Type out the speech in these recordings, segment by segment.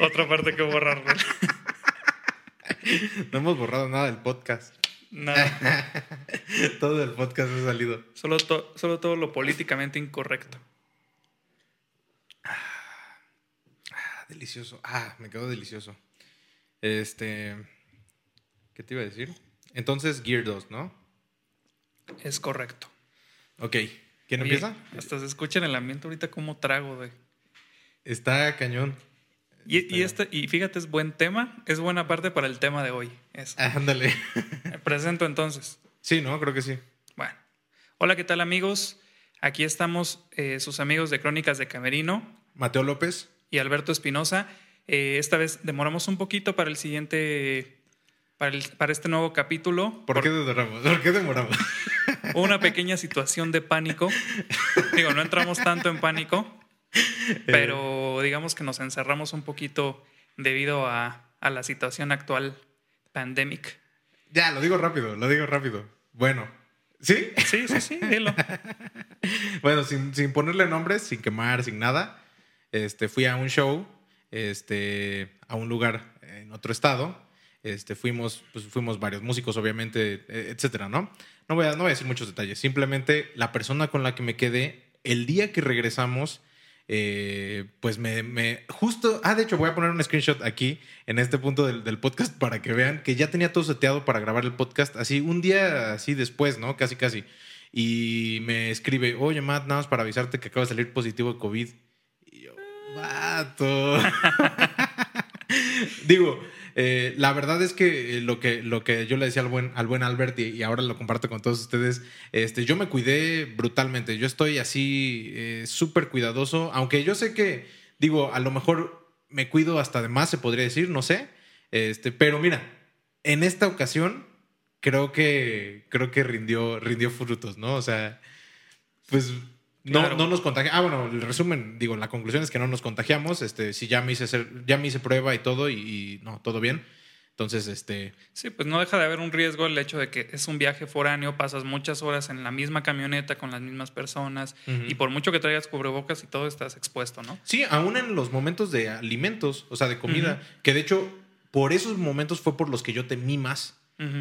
Otra parte que borrar. No hemos borrado nada del podcast. Nada. todo el podcast ha salido. Solo, to- solo todo lo políticamente incorrecto. Ah, delicioso. Ah, me quedó delicioso. Este. ¿Qué te iba a decir? Entonces, Gear 2, ¿no? Es correcto. Ok. ¿Quién Oye, empieza? Hasta se escucha en el ambiente ahorita como trago de. Está cañón. Y, y este, y fíjate, es buen tema, es buena parte para el tema de hoy. Eso. Ándale. Presento entonces. Sí, ¿no? Creo que sí. Bueno. Hola, ¿qué tal amigos? Aquí estamos eh, sus amigos de Crónicas de Camerino Mateo López. y Alberto Espinosa. Eh, esta vez demoramos un poquito para el siguiente, para, el- para este nuevo capítulo. ¿Por, qué demoramos? ¿Por qué demoramos? Una pequeña situación de pánico. Digo, no entramos tanto en pánico, pero digamos que nos encerramos un poquito debido a, a la situación actual pandemic. ya, lo digo rápido, lo digo rápido. Bueno. ¿Sí? Sí, sí, sí, dilo. Bueno, sin, sin ponerle nombres, sin quemar, sin nada, este, fui a un show, este, a un lugar en otro estado. Este, fuimos, pues, fuimos varios músicos, obviamente, eh, etcétera, ¿no? No voy, a, no voy a decir muchos detalles. Simplemente la persona con la que me quedé, el día que regresamos, eh, pues me, Justo. Ah, de hecho, voy a poner un screenshot aquí, en este punto del, del podcast, para que vean que ya tenía todo seteado para grabar el podcast, así un día así después, ¿no? Casi, casi. Y me escribe, oye, Matt, nada más para avisarte que acaba de salir positivo de COVID. Y yo, vato. Digo, eh, la verdad es que eh, lo que, lo que yo le decía al buen, al buen Albert y, ahora lo comparto con todos ustedes, este, yo me cuidé brutalmente. Yo estoy así eh, súper cuidadoso, aunque yo sé que, digo, a lo mejor me cuido hasta de más, se podría decir, no sé. Este, pero mira, en esta ocasión creo que, creo que rindió, rindió frutos, ¿no? O sea, pues no, Claro. no nos contagiamos. Ah, bueno, el resumen, digo, la conclusión es que no nos contagiamos. Este, sí, ya me hice, hacer- ya me hice prueba y todo, y, y no, todo bien. Entonces, este, Sí, pues no deja de haber un riesgo el hecho de que es un viaje foráneo, pasas muchas horas en la misma camioneta con las mismas personas Ujú. y por mucho que traigas cubrebocas y todo estás expuesto, ¿no? sí, aún en los momentos de alimentos, o sea, de comida, que de hecho, por esos momentos fue por los que yo temí más.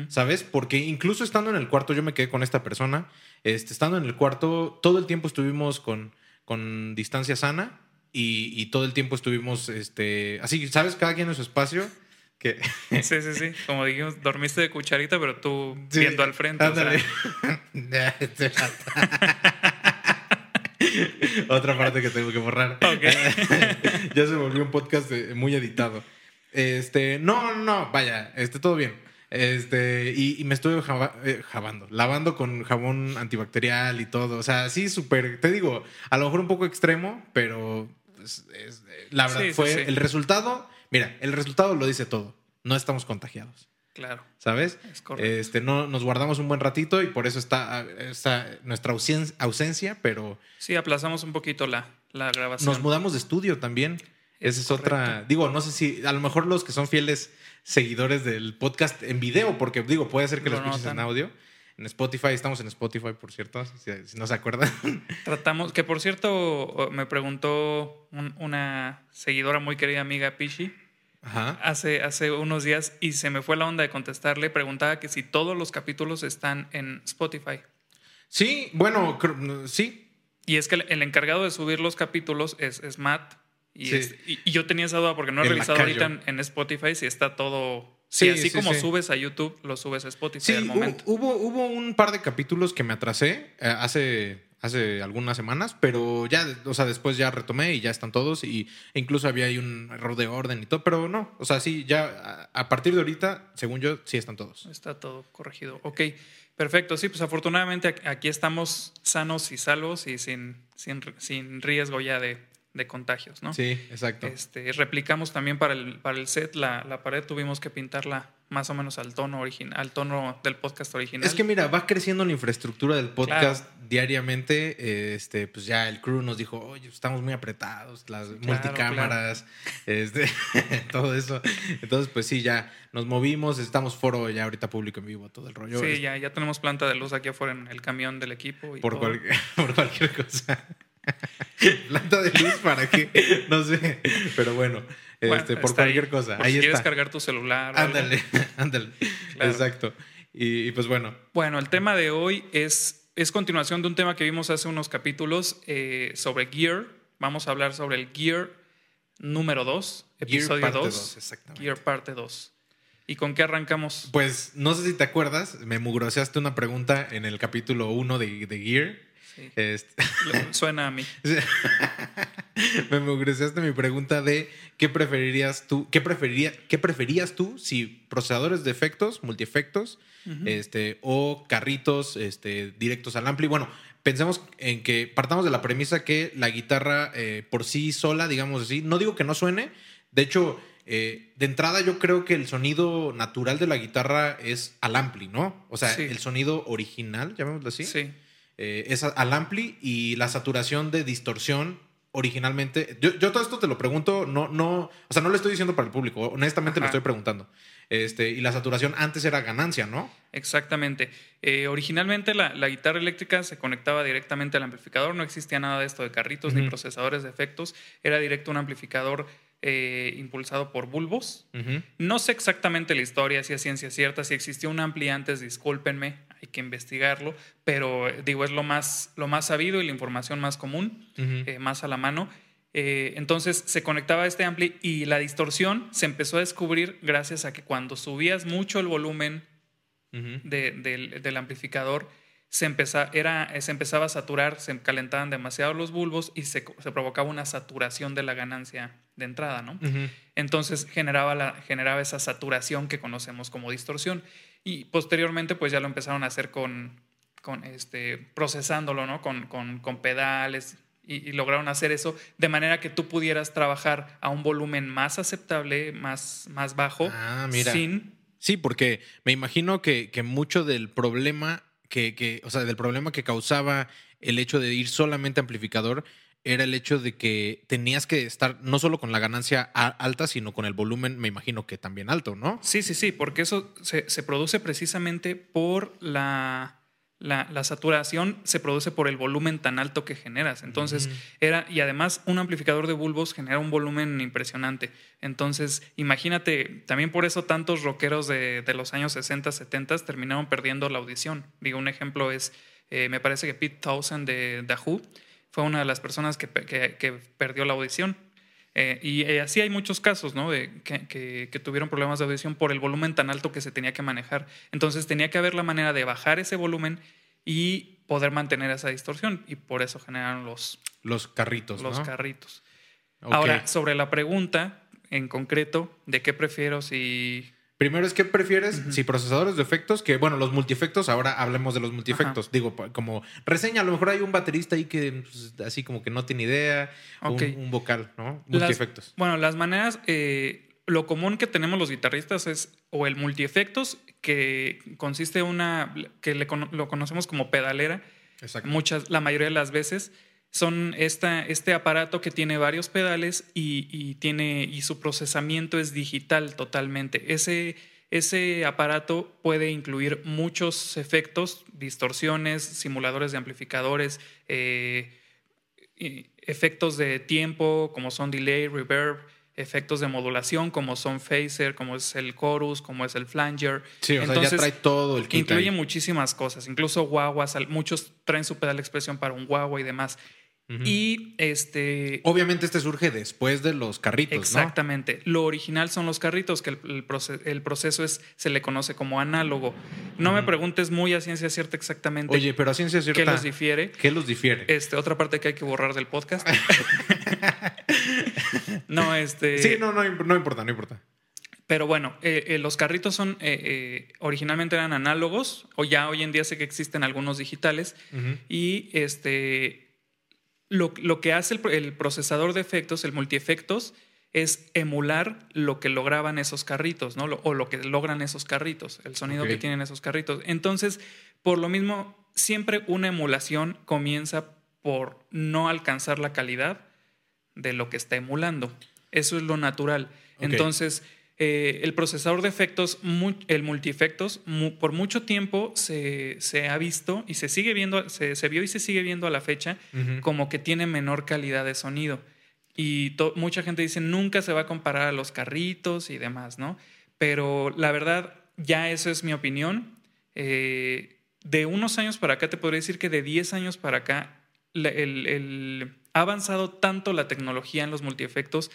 ¿Sabes? Porque incluso estando en el cuarto, yo me quedé con esta persona. Este, estando en el cuarto, todo el tiempo estuvimos con, con distancia sana y, y todo el tiempo estuvimos, este, así, ¿sabes? Cada quien en su espacio. Que, Sí, sí, sí. Como dijimos, dormiste de cucharita, pero tú Sí, viendo al frente. o sea. Otra parte que tengo que borrar. Ok. ya se volvió un podcast eh, muy editado. Este, no, no, no, vaya, este, todo bien. Este, y, y me estoy java- eh, javando, lavando con jabón antibacterial y todo. O sea, sí, súper, te digo, a lo mejor un poco extremo, pero pues, es- eh, la verdad Sí, fue sí. el resultado. Mira, el resultado lo dice todo. No estamos contagiados. Claro. ¿sabes? Es correcto. Este, no, nos guardamos un buen ratito y por eso está, está nuestra ausen- ausencia, pero Sí, aplazamos un poquito la, la grabación. nos mudamos de estudio también. Es Esa es otra. Digo, no sé si a lo mejor los que son fieles seguidores del podcast en video, porque digo, puede ser que lo, Lo escuches en audio. En Spotify, estamos en Spotify, por cierto, si, si no se acuerdan. Tratamos, que por cierto, me preguntó un- una seguidora muy querida amiga Pichi Ajá. hace, hace unos días y se me fue la onda de contestarle. Preguntaba que si todos los capítulos están en Spotify. Sí, bueno, sí. Y es que el, el encargado de subir los capítulos es, es Matt. Y, Sí. es- y- y yo tenía esa duda porque no he El revisado lacayo. ahorita en, en Spotify si está todo. Sí, Sí, así sí, como subes a YouTube, lo subes a Spotify Sí, al momento. hubo, hubo un par de capítulos que me atrasé eh, hace, hace algunas semanas, pero ya, o sea, después ya retomé y ya están todos y e incluso había ahí un error de orden y todo, pero no, o sea, sí, ya a, a partir de ahorita, según yo, sí están todos. Está todo corregido. Ok, perfecto. Sí, pues afortunadamente aquí estamos sanos y salvos y sin, sin, sin riesgo ya de, de contagios, ¿no? Sí, exacto. Este, replicamos también para el, para el set la, la pared, tuvimos que pintarla más o menos al tono original, al tono del podcast original. Es que mira, va creciendo la infraestructura del podcast diariamente. Este, pues ya el crew nos dijo, oye, estamos muy apretados, las multicámaras, este, todo eso. Entonces, pues sí, ya nos movimos, estamos foro ya ahorita público en vivo, todo el rollo. sí, Es- ya, ya tenemos planta de luz aquí afuera en el camión del equipo. Y por, cual- por cualquier cosa. Planta de luz para qué, no sé, pero bueno, Bueno, este, por ahí. cualquier cosa. Por ahí si quieres cargar tu celular. Ándale, ándale. Claro. Exacto. Y, y pues bueno, Bueno, el tema de hoy es, es continuación de un tema que vimos hace unos capítulos eh, sobre Gear. Vamos a hablar sobre el Gear número 2, Gear episodio parte 2. dos, exactamente. Gear parte 2. ¿Y con qué arrancamos? Pues no sé si te acuerdas, me mugroseaste una pregunta en el capítulo 1 de, de Gear. Sí, Este, suena a mí. me mugroseaste mi pregunta de qué preferirías tú, qué, preferiría, qué preferías tú si procesadores de efectos, multiefectos, este, o carritos este, directos al ampli. Bueno, pensemos en que partamos de la premisa que la guitarra eh, por sí sola, digamos así, no digo que no suene, de hecho, eh, de entrada yo creo que el sonido natural de la guitarra es al ampli, ¿no? O sea, Sí. el sonido original, llamémoslo así, Sí. Eh, es al ampli y la saturación de distorsión originalmente. Yo, yo todo esto te lo pregunto, no, no, o sea, no lo estoy diciendo para el público, honestamente lo estoy preguntando. Este, y la saturación antes era ganancia, ¿no? Exactamente. Eh, originalmente la, la guitarra eléctrica se conectaba directamente al amplificador, no existía nada de esto de carritos ni procesadores de efectos, era directo un amplificador eh, impulsado por bulbos. No sé exactamente la historia, si es ciencia cierta, si existió un ampli antes, discúlpenme, hay que investigarlo, pero eh, digo, es lo más, lo más sabido y la información más común, eh, más a la mano. Eh, entonces se conectaba a este ampli y la distorsión se empezó a descubrir gracias a que cuando subías mucho el volumen de- del, del amplificador, se, empeza- era, se empezaba a saturar, se calentaban demasiado los bulbos y se, se provocaba una saturación de la ganancia de entrada, ¿no? Entonces generaba, la, generaba esa saturación que conocemos como distorsión. Y posteriormente, pues ya lo empezaron a hacer con, con este, procesándolo, ¿no? Con, con, con pedales y, y lograron hacer eso de manera que tú pudieras trabajar a un volumen más aceptable, más, más bajo, Ah, mira. sin Sí, porque me imagino que, que mucho del problema que, que, o sea, del problema que causaba el hecho de ir solamente amplificador era el hecho de que tenías que estar no solo con la ganancia alta, sino con el volumen, me imagino que también alto, ¿no? Sí, sí, sí, porque eso se, se produce precisamente por la, la, la saturación, se produce por el volumen tan alto que generas. Entonces, era, y además un amplificador de bulbos genera un volumen impresionante. Entonces, imagínate, también por eso tantos rockeros de, de los años 60, 70 terminaron perdiendo la audición. Digo, un ejemplo es, eh, me parece que Pete Townsend de The Who fue una de las personas que, que- que perdió la audición. Eh, y eh, así hay muchos casos, ¿no? De que, que- que tuvieron problemas de audición por el volumen tan alto que se tenía que manejar. Entonces tenía que haber la manera de bajar ese volumen y poder mantener esa distorsión. Y por eso generaron los, Los carritos, los ¿no? carritos. Ahora, sobre la pregunta en concreto de qué prefiero si... Primero es, ¿qué prefieres? Si procesadores de efectos, que bueno, los multiefectos, ahora hablemos de los multiefectos. Digo, pa- como reseña, a lo mejor hay un baterista ahí que pues, así como que no tiene idea, un- Ok. un, vocal, ¿no? Las- Multiefectos. bueno, las maneras, eh, lo común que tenemos los guitarristas es o el multiefectos, que consiste en una, que le lo conocemos como pedalera, Exacto. muchas, la mayoría de las veces son esta, este aparato que tiene varios pedales y, y tiene, y su procesamiento es digital totalmente. Ese, ese aparato puede incluir muchos efectos, distorsiones, simuladores de amplificadores, eh, efectos de tiempo como son delay, reverb, efectos de modulación como son phaser, como es el chorus, como es el flanger. Sí, o sea, Entonces, ya trae todo el kit. Incluye ahí. muchísimas cosas, incluso guaguas, muchos traen su pedal de expresión para un guagua y demás. Y este Obviamente este surge después de los carritos, exactamente, lo original son los carritos, que el, el el proceso es se le conoce como análogo. No me preguntes muy a ciencia cierta exactamente Oye, pero a ciencia cierta, qué los difiere. ¿qué los difiere? Este, otra parte que hay que borrar del podcast. no, este. sí, no, no, no importa, no importa. Pero bueno, eh, eh, los carritos son eh, originalmente eran análogos, o ya hoy en día sé que existen algunos digitales. Y este lo, lo que hace el, pro- el procesador de efectos, el multiefectos, es emular lo que lograban esos carritos, ¿no? Lo- o lo que logran esos carritos, el sonido que tienen esos carritos. Entonces, por lo mismo, siempre una emulación comienza por no alcanzar la calidad de lo que está emulando. Eso es lo natural. Entonces, eh, el procesador de efectos, el multiefectos, por mucho tiempo se, ha visto y se sigue viendo, se, vio y se sigue viendo a la fecha como que tiene menor calidad de sonido. Y mucha gente dice nunca se va a comparar a los carritos y demás, ¿no? Pero la verdad, ya eso es mi opinión. Eh, de unos años para acá, te podría decir que de 10 años para acá, ha avanzado tanto la tecnología en los multiefectos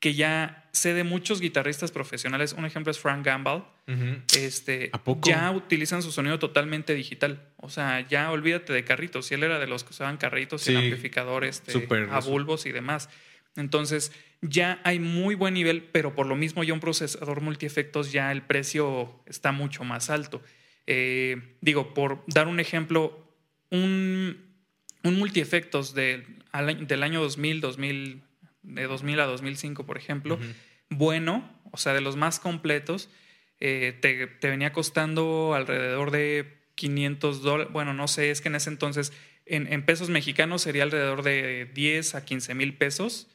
que ya sé de muchos guitarristas profesionales, un ejemplo es Frank Gamble, este, ya utilizan su sonido totalmente digital. O sea, ya olvídate de carritos. Si él era de los que usaban carritos y amplificadores este, a bulbos y demás. Entonces, ya hay muy buen nivel, pero por lo mismo ya un procesador multiefectos ya el precio está mucho más alto. Eh, digo, por dar un ejemplo, un, un multiefectos del año 2000, 2000 de 2000 a 2005, por ejemplo, bueno, o sea, de los más completos, eh, te, venía costando alrededor de 500 dólares. Bueno, no sé, es que en ese entonces, en, pesos mexicanos sería alrededor de 10 a 15 mil pesos.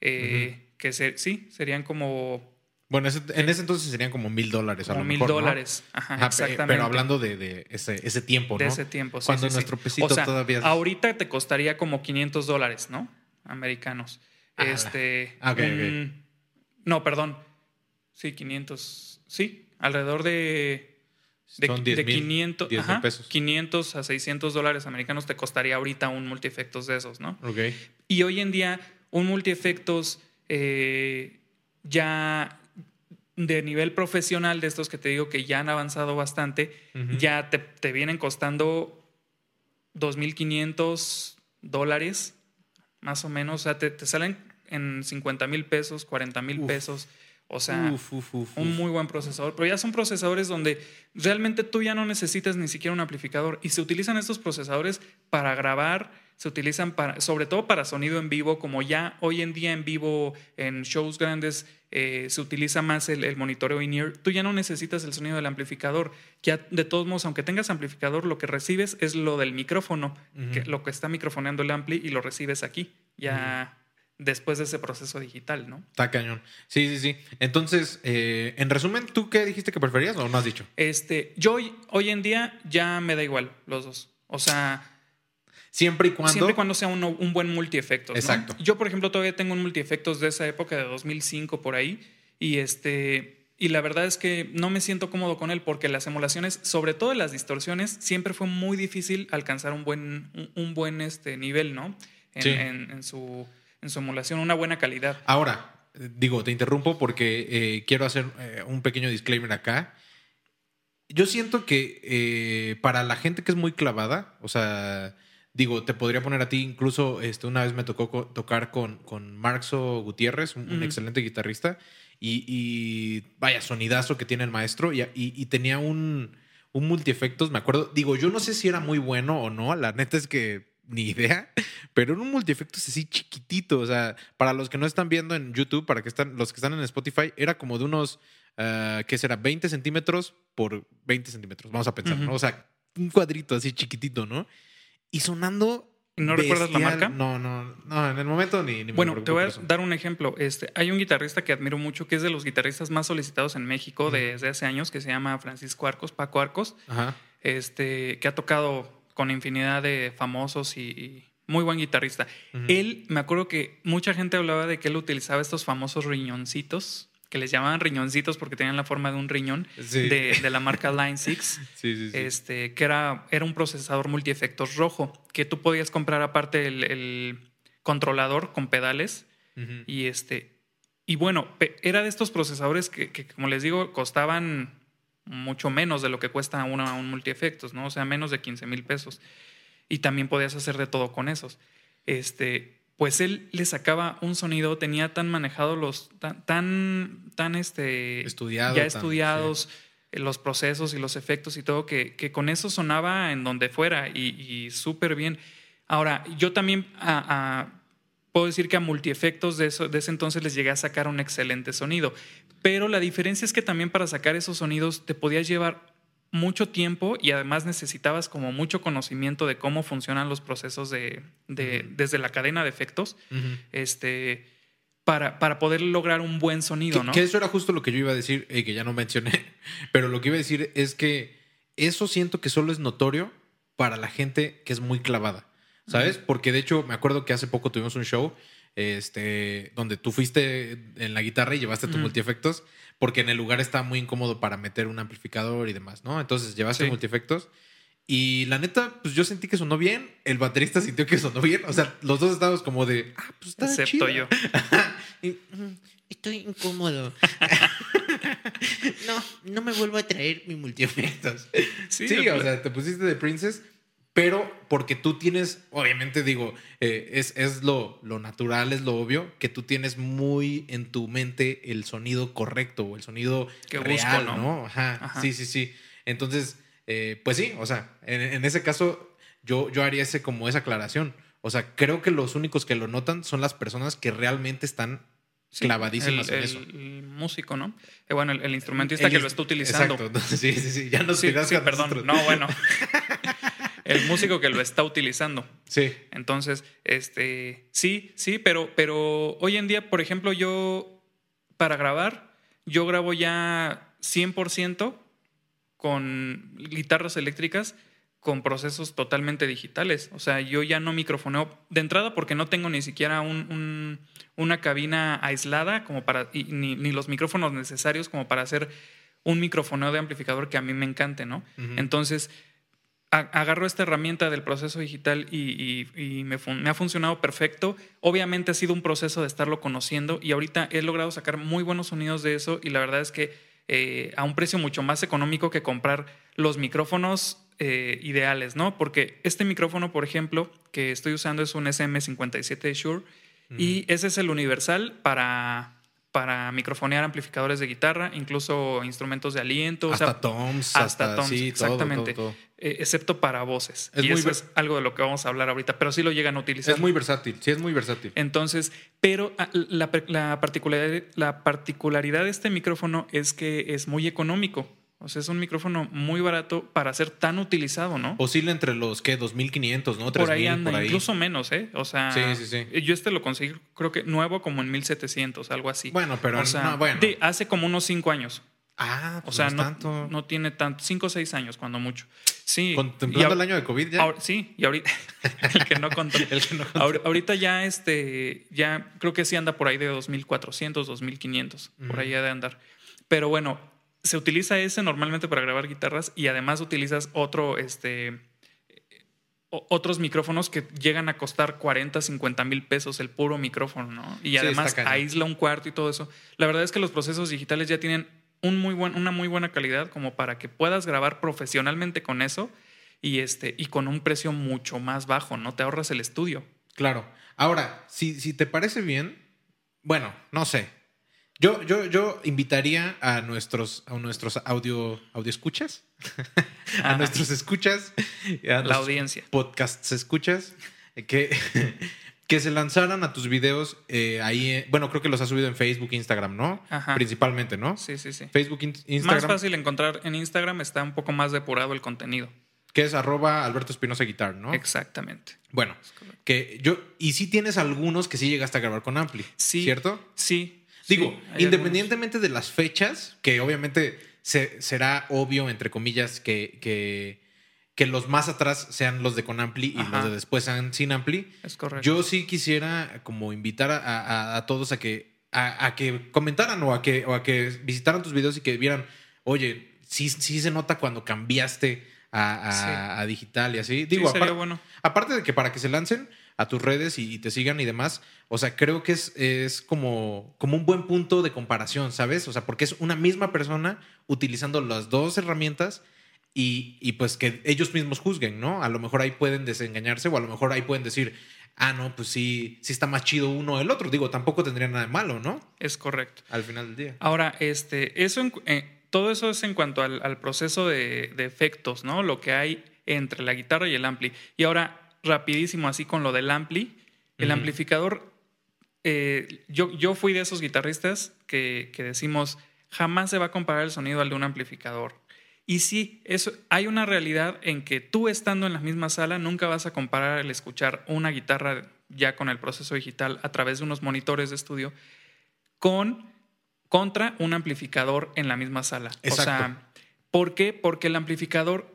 Eh, que sí, serían como. Bueno, en ese entonces serían como mil dólares. Como mil dólares, Ajá, exactamente. Pero hablando de, ese, tiempo, ¿no? De ese tiempo, sí. Cuando nuestro pesito todavía. Ahorita te costaría como 500 dólares, ¿no? Americanos. Ah, este. Ah, no, perdón. Sí, 500. Sí, alrededor de. De, de 500, 500 a 600 dólares americanos te costaría ahorita un multiefectos de esos, ¿no? Ok. Y hoy en día, un multiefectos eh, ya de nivel profesional, de estos que te digo que ya han avanzado bastante, ya te, te vienen costando 2.500 dólares más o menos. O sea, te, salen en 50 mil pesos, 40 mil pesos. O sea, un muy buen procesador. Pero ya son procesadores donde realmente tú ya no necesitas ni siquiera un amplificador. Y se utilizan estos procesadores para grabar, se utilizan para, sobre todo para sonido en vivo, como ya hoy en día en vivo, en shows grandes, eh, se utiliza más el, monitoreo in-ear. Tú ya no necesitas el sonido del amplificador. Ya, de todos modos, aunque tengas amplificador, lo que recibes es lo del micrófono, que, lo que está microfoneando el ampli y lo recibes aquí. Ya después de ese proceso digital, ¿no? Está cañón. Sí, sí, sí. Entonces, eh, en resumen, ¿tú qué dijiste que preferías o no has dicho? Este, yo hoy, en día ya me da igual los dos. O sea... Siempre y cuando... Siempre y cuando sea un buen multiefectos. Exacto. Yo, por ejemplo, todavía tengo un multiefectos de esa época, de 2005 por ahí. Y este... Y la verdad es que no me siento cómodo con él porque las emulaciones, sobre todo las distorsiones, siempre fue muy difícil alcanzar un buen, un, buen este, nivel, ¿no? en, su, en su emulación, una buena calidad. Ahora, digo, te interrumpo porque eh, quiero hacer eh, un pequeño disclaimer acá. Yo siento que eh, para la gente que es muy clavada, o sea, digo, te podría poner a ti, incluso este, una vez me tocó tocar con, con Marxo Gutiérrez, un, excelente guitarrista, y, vaya, sonidazo que tiene el maestro, y, y tenía un, un multiefectos, me acuerdo, digo, yo no sé si era muy bueno o no, la neta es que ni idea, pero en un multiefectos así chiquitito. O sea, para los que no están viendo en YouTube, para que están, los que están en Spotify, era como de unos, uh, ¿qué será? 20 centímetros por 20 centímetros, vamos a pensar, ¿no? O sea, un cuadrito así chiquitito, ¿no? Y sonando. ¿No recuerdas la marca? No, no, no, en el momento ni, ni Bueno, te voy a dar un ejemplo. Este, hay un guitarrista que admiro mucho, que es de los guitarristas más solicitados en México desde hace años, que se llama Francisco Arcos, Paco Arcos, Este, que ha tocado con infinidad de famosos y, muy buen guitarrista. Él, me acuerdo que mucha gente hablaba de que él utilizaba estos famosos riñoncitos, que les llamaban riñoncitos porque tenían la forma de un riñón de, la marca Line 6, este, que era, era un procesador multiefectos rojo, que tú podías comprar aparte el, controlador con pedales y este... Y bueno, era de estos procesadores que, que como les digo, costaban mucho menos de lo que cuesta una, un multiefectos, ¿no? O sea, menos de 15 mil pesos. Y también podías hacer de todo con esos. Este, pues él le sacaba un sonido, tenía tan manejado los, tan, tan, tan este, Estudiado, ya estudiados los procesos y los efectos y todo, que, que con eso sonaba en donde fuera y, súper bien. Ahora, yo también a, puedo decir que a multiefectos de, eso, de ese entonces les llegué a sacar un excelente sonido. Pero la diferencia es que también para sacar esos sonidos te podías llevar mucho tiempo y además necesitabas como mucho conocimiento de cómo funcionan los procesos de, desde la cadena de efectos. Este, para, para poder lograr un buen sonido, que, ¿no? que eso era justo lo que yo iba a decir, eh, que ya no mencioné, pero lo que iba a decir es que eso siento que solo es notorio para la gente que es muy clavada, ¿sabes? Porque de hecho me acuerdo que hace poco tuvimos un show este, donde tú fuiste en la guitarra y llevaste tu Ujú. multiefectos, porque en el lugar estaba muy incómodo para meter un amplificador y demás, ¿no? Entonces llevaste Sí. multiefectos. Y la neta, pues yo sentí que sonó bien, el baterista sintió que sonó bien, o sea, los dos estábamos como de, ah, pues está Excepto chido. yo. Y, mm, Estoy incómodo. no, no me vuelvo a traer mi multiefectos. Sí, Sí, o sea, te pusiste de Princess, pero porque tú tienes, obviamente digo, eh, es, es lo, lo natural, es lo obvio, que tú tienes muy en tu mente el sonido correcto o el sonido Que busco, real, ¿no? ¿no? Ajá, Ajá. sí, sí, sí. Entonces, eh, pues sí, o sea, en, en ese caso yo, yo haría ese como esa aclaración. O sea, creo que los únicos que lo notan son las personas que realmente están Sí, clavadísimas el, en eso. el músico, ¿no? Eh, bueno, el, el instrumentista El que lo está utilizando. Exacto. Sí, sí, sí. Ya nos Sí, sí, perdón. No, bueno. el músico que lo está utilizando. Sí. Entonces, este, sí, sí, pero, pero hoy en día, por ejemplo, yo para grabar, yo grabo ya 100% con guitarras eléctricas con procesos totalmente digitales. O sea, yo ya no microfoneo de entrada porque no tengo ni siquiera un- un- una cabina aislada como para, y ni, ni los micrófonos necesarios como para hacer un microfoneo de amplificador que a mí me encante, ¿no? Entonces, agarro esta herramienta del proceso digital y, y- y me, fun- me ha funcionado perfecto. Obviamente ha sido un proceso de estarlo conociendo y ahorita he logrado sacar muy buenos sonidos de eso y la verdad es que eh, a un precio mucho más económico que comprar los micrófonos eh, ideales, ¿no? Porque este micrófono, por ejemplo, que estoy usando es un SM57 de Shure y ese es el universal para, para microfonear amplificadores de guitarra, incluso instrumentos de aliento. o hasta sea, toms, hasta hasta, toms, sí, exactamente. todo, todo. eh, excepto para voces. Es y muy eso es algo de lo que vamos a hablar ahorita, pero sí lo llegan a utilizar. Es muy versátil, sí, es muy versátil. Entonces, pero ah, la, la particularidad, la particularidad de este micrófono es que es muy económico. O sea, es un micrófono muy barato para ser tan utilizado, ¿no? Oscila entre los, ¿qué? 2500, ¿no? 3000, por ahí anda, por ahí. incluso menos, ¿eh? O sea, Sí, sí, sí. yo este lo conseguí, creo que nuevo como en 1700, algo así. Bueno, pero o sea, no, bueno. hace como unos cinco años. Ah, O pues sea, no no, tanto. no tiene tanto, cinco o seis años, cuando mucho. Sí. Contemplando el año de COVID ya. sí, y ahorita, el que no contó. El que no ahorita ya, este, ya creo que sí anda por ahí de 2400, 2500, por ahí ha de andar. Pero bueno, se utiliza ese normalmente para grabar guitarras y además utilizas otro, este, otros micrófonos que llegan a costar 40, 50 mil pesos el puro micrófono, ¿no? Y Sí, además aísla un cuarto y todo eso. La verdad es que los procesos digitales ya tienen un muy buen, una muy buena calidad como para que puedas grabar profesionalmente con eso y, este, y con un precio mucho más bajo, ¿no? Te ahorras el estudio. Claro. Ahora, si, si te parece bien, bueno, no sé. Yo, yo, yo invitaría a nuestros, a nuestros audio, audio escuchas, a Ajá. nuestros escuchas, a La audiencia. podcasts escuchas, que, que se lanzaran a tus videos eh, ahí. eh, bueno, creo que los has subido en Facebook, Instagram, ¿no? Ajá. Principalmente, ¿no? Sí, sí, sí. Facebook, in- Instagram, Más fácil encontrar en Instagram, está un poco más depurado el contenido. que es arroba Alberto Espinosa Guitar, ¿no? Exactamente. Bueno, que yo, y sí tienes algunos que sí llegaste a grabar con Ampli, Sí. ¿cierto? Sí. Digo, sí, independientemente de las fechas, que obviamente se- será obvio, entre comillas, que, que, que los más atrás sean los de con Ampli y los de después sean sin Ampli. Es correcto. Yo sí quisiera como invitar a, a- a todos a que, a, a que comentaran o a que, o a que visitaran tus videos y que vieran, oye, sí, sí se nota cuando cambiaste a, a- Sí. digital y así. Sí, Digo, sería apar- bueno. Aparte de que para que se lancen a tus redes y, y te sigan y demás, o sea, creo que es, es como, como un buen punto de comparación, ¿sabes? O sea, porque es una misma persona utilizando las dos herramientas y, y pues que ellos mismos juzguen, ¿no? A lo mejor ahí pueden desengañarse o a lo mejor ahí pueden decir, ah, no, pues sí, sí está más chido uno o el otro. Digo, tampoco tendría nada de malo, ¿no? Es correcto. Al final del día. Ahora, este, eso en eh, todo eso es en cuanto al, al proceso de, de efectos, ¿no? Lo que hay entre la guitarra y el ampli. Y ahora, rapidísimo, así con lo del ampli, el amplificador, eh, yo, yo fui de esos guitarristas que, que decimos, jamás se va a comparar el sonido al de un amplificador. Y sí, eso, hay una realidad en que tú estando en la misma sala nunca vas a comparar el escuchar una guitarra ya con el proceso digital a través de unos monitores de estudio con contra un amplificador en la misma sala. O Exacto. sea, ¿por qué? Porque el amplificador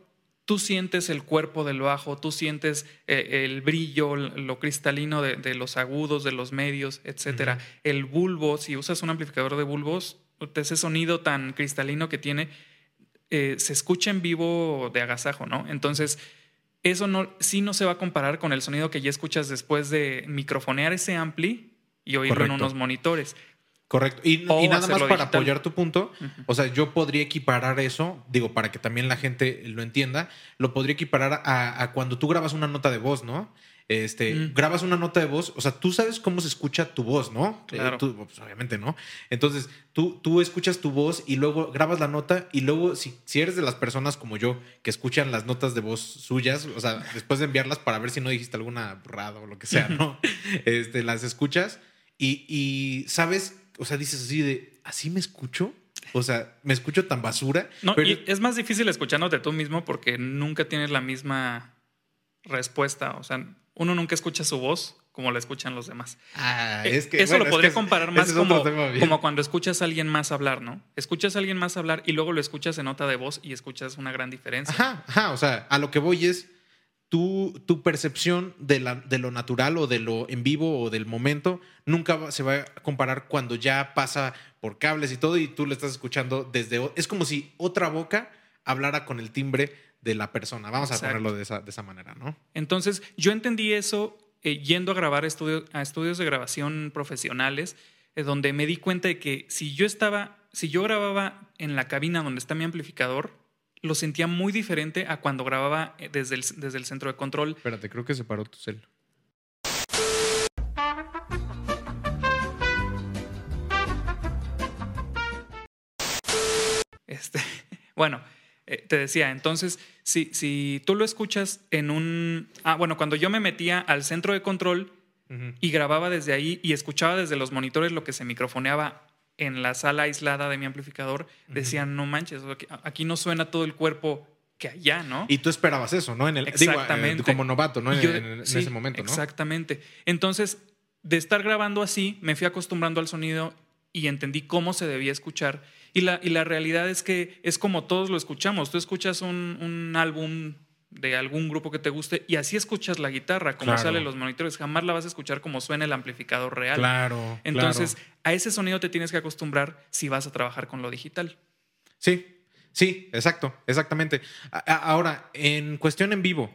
tú sientes el cuerpo del bajo, tú sientes eh, el brillo, lo cristalino de, de los agudos, de los medios, etcétera. El bulbo, si usas un amplificador de bulbos, ese sonido tan cristalino que tiene, eh, se escucha en vivo de agasajo, ¿no? Entonces, eso no, sí no se va a comparar con el sonido que ya escuchas después de microfonear ese ampli y oírlo Correcto. en unos monitores. Correcto. Y, nada más para digital. apoyar tu punto, o sea, yo podría equiparar eso, digo, para que también la gente lo entienda, lo podría equiparar a, a cuando tú grabas una nota de voz, ¿no? Este, Mm. grabas una nota de voz, o sea, tú sabes cómo se escucha tu voz, ¿no? Claro. Eh, tú, pues, obviamente, ¿no? Entonces, tú, tú escuchas tu voz y luego grabas la nota y luego, si, si eres de las personas como yo que escuchan las notas de voz suyas, o sea, después de enviarlas para ver si no dijiste alguna burrada o lo que sea, ¿no? este, las escuchas y, y sabes, o sea, dices así de, ¿así me escucho? O sea, me escucho tan basura. No, pero- y es más difícil escuchándote tú mismo porque nunca tienes la misma respuesta. O sea, uno nunca escucha su voz como la escuchan los demás. Ah, Eh, es que, Eso bueno, lo es podría que comparar más es como, como cuando escuchas a alguien más hablar, ¿no? Escuchas a alguien más hablar y luego lo escuchas en nota de voz y escuchas una gran diferencia. Ajá, ajá. O sea, a lo que voy es tu, tu percepción de, la, de lo natural o de lo en vivo o del momento nunca se va a comparar cuando ya pasa por cables y todo y tú lo estás escuchando desde... Es como si otra boca hablara con el timbre de la persona. Vamos a ponerlo de esa, de esa manera, ¿no? Entonces, yo entendí eso eh, yendo a grabar estudio- a estudios de grabación profesionales, eh, donde me di cuenta de que si yo estaba, si yo grababa en la cabina donde está mi amplificador, lo sentía muy diferente a cuando grababa eh, desde el, desde el centro de control. Espérate, creo que se paró tu cel. Este, bueno, eh, te decía, entonces, si, si tú lo escuchas en un... Ah, bueno, cuando yo me metía al centro de control y grababa desde ahí y escuchaba desde los monitores lo que se microfoneaba en la sala aislada de mi amplificador, decían, no manches, aquí, no suena todo el cuerpo que allá, ¿no? Y tú esperabas eso, ¿no? En el, digo, eh, Exactamente. como novato, ¿no? En, yo- en- en sí, ese momento, ¿no? Exactamente. Entonces, de estar grabando así, me fui acostumbrando al sonido y entendí cómo se debía escuchar. Y la, y la realidad es que es como todos lo escuchamos. Tú escuchas un, un álbum de algún grupo que te guste y así escuchas la guitarra, como Claro. sale los monitores. Jamás la vas a escuchar como suena el amplificador real. Claro. Entonces, claro. a ese sonido te tienes que acostumbrar si vas a trabajar con lo digital. Sí, sí, exacto, exactamente. Ahora, en cuestión en vivo,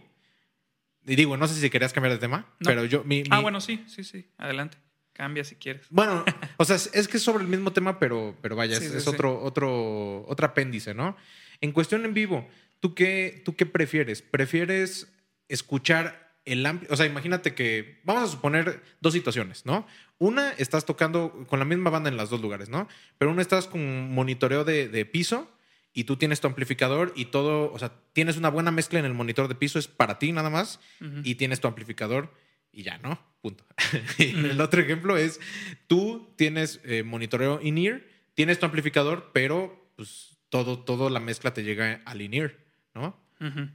y digo, no sé si querías cambiar de tema, No. pero yo. Mi, Ah, bueno, sí, sí, sí. Adelante. Cambia si quieres. Bueno, o sea, es- es que es sobre el mismo tema, pero, pero vaya, Sí, es, sí, es sí. otro, otro, otro apéndice, ¿no? En cuestión en vivo, ¿tú qué, ¿tú qué prefieres? ¿Prefieres escuchar el amplio? O sea, imagínate que, vamos a suponer dos situaciones, ¿no? Una, estás tocando con la misma banda en los dos lugares, ¿no? Pero una estás con monitoreo de, de piso y tú tienes tu amplificador y todo, o sea, tienes una buena mezcla en el monitor de piso, es para ti nada más, y tienes tu amplificador y ya, ¿no? Punto. y el otro ejemplo es, tú tienes eh, monitoreo in-ear, tienes tu amplificador, pero pues todo, todo la mezcla te llega al in-ear, ¿no?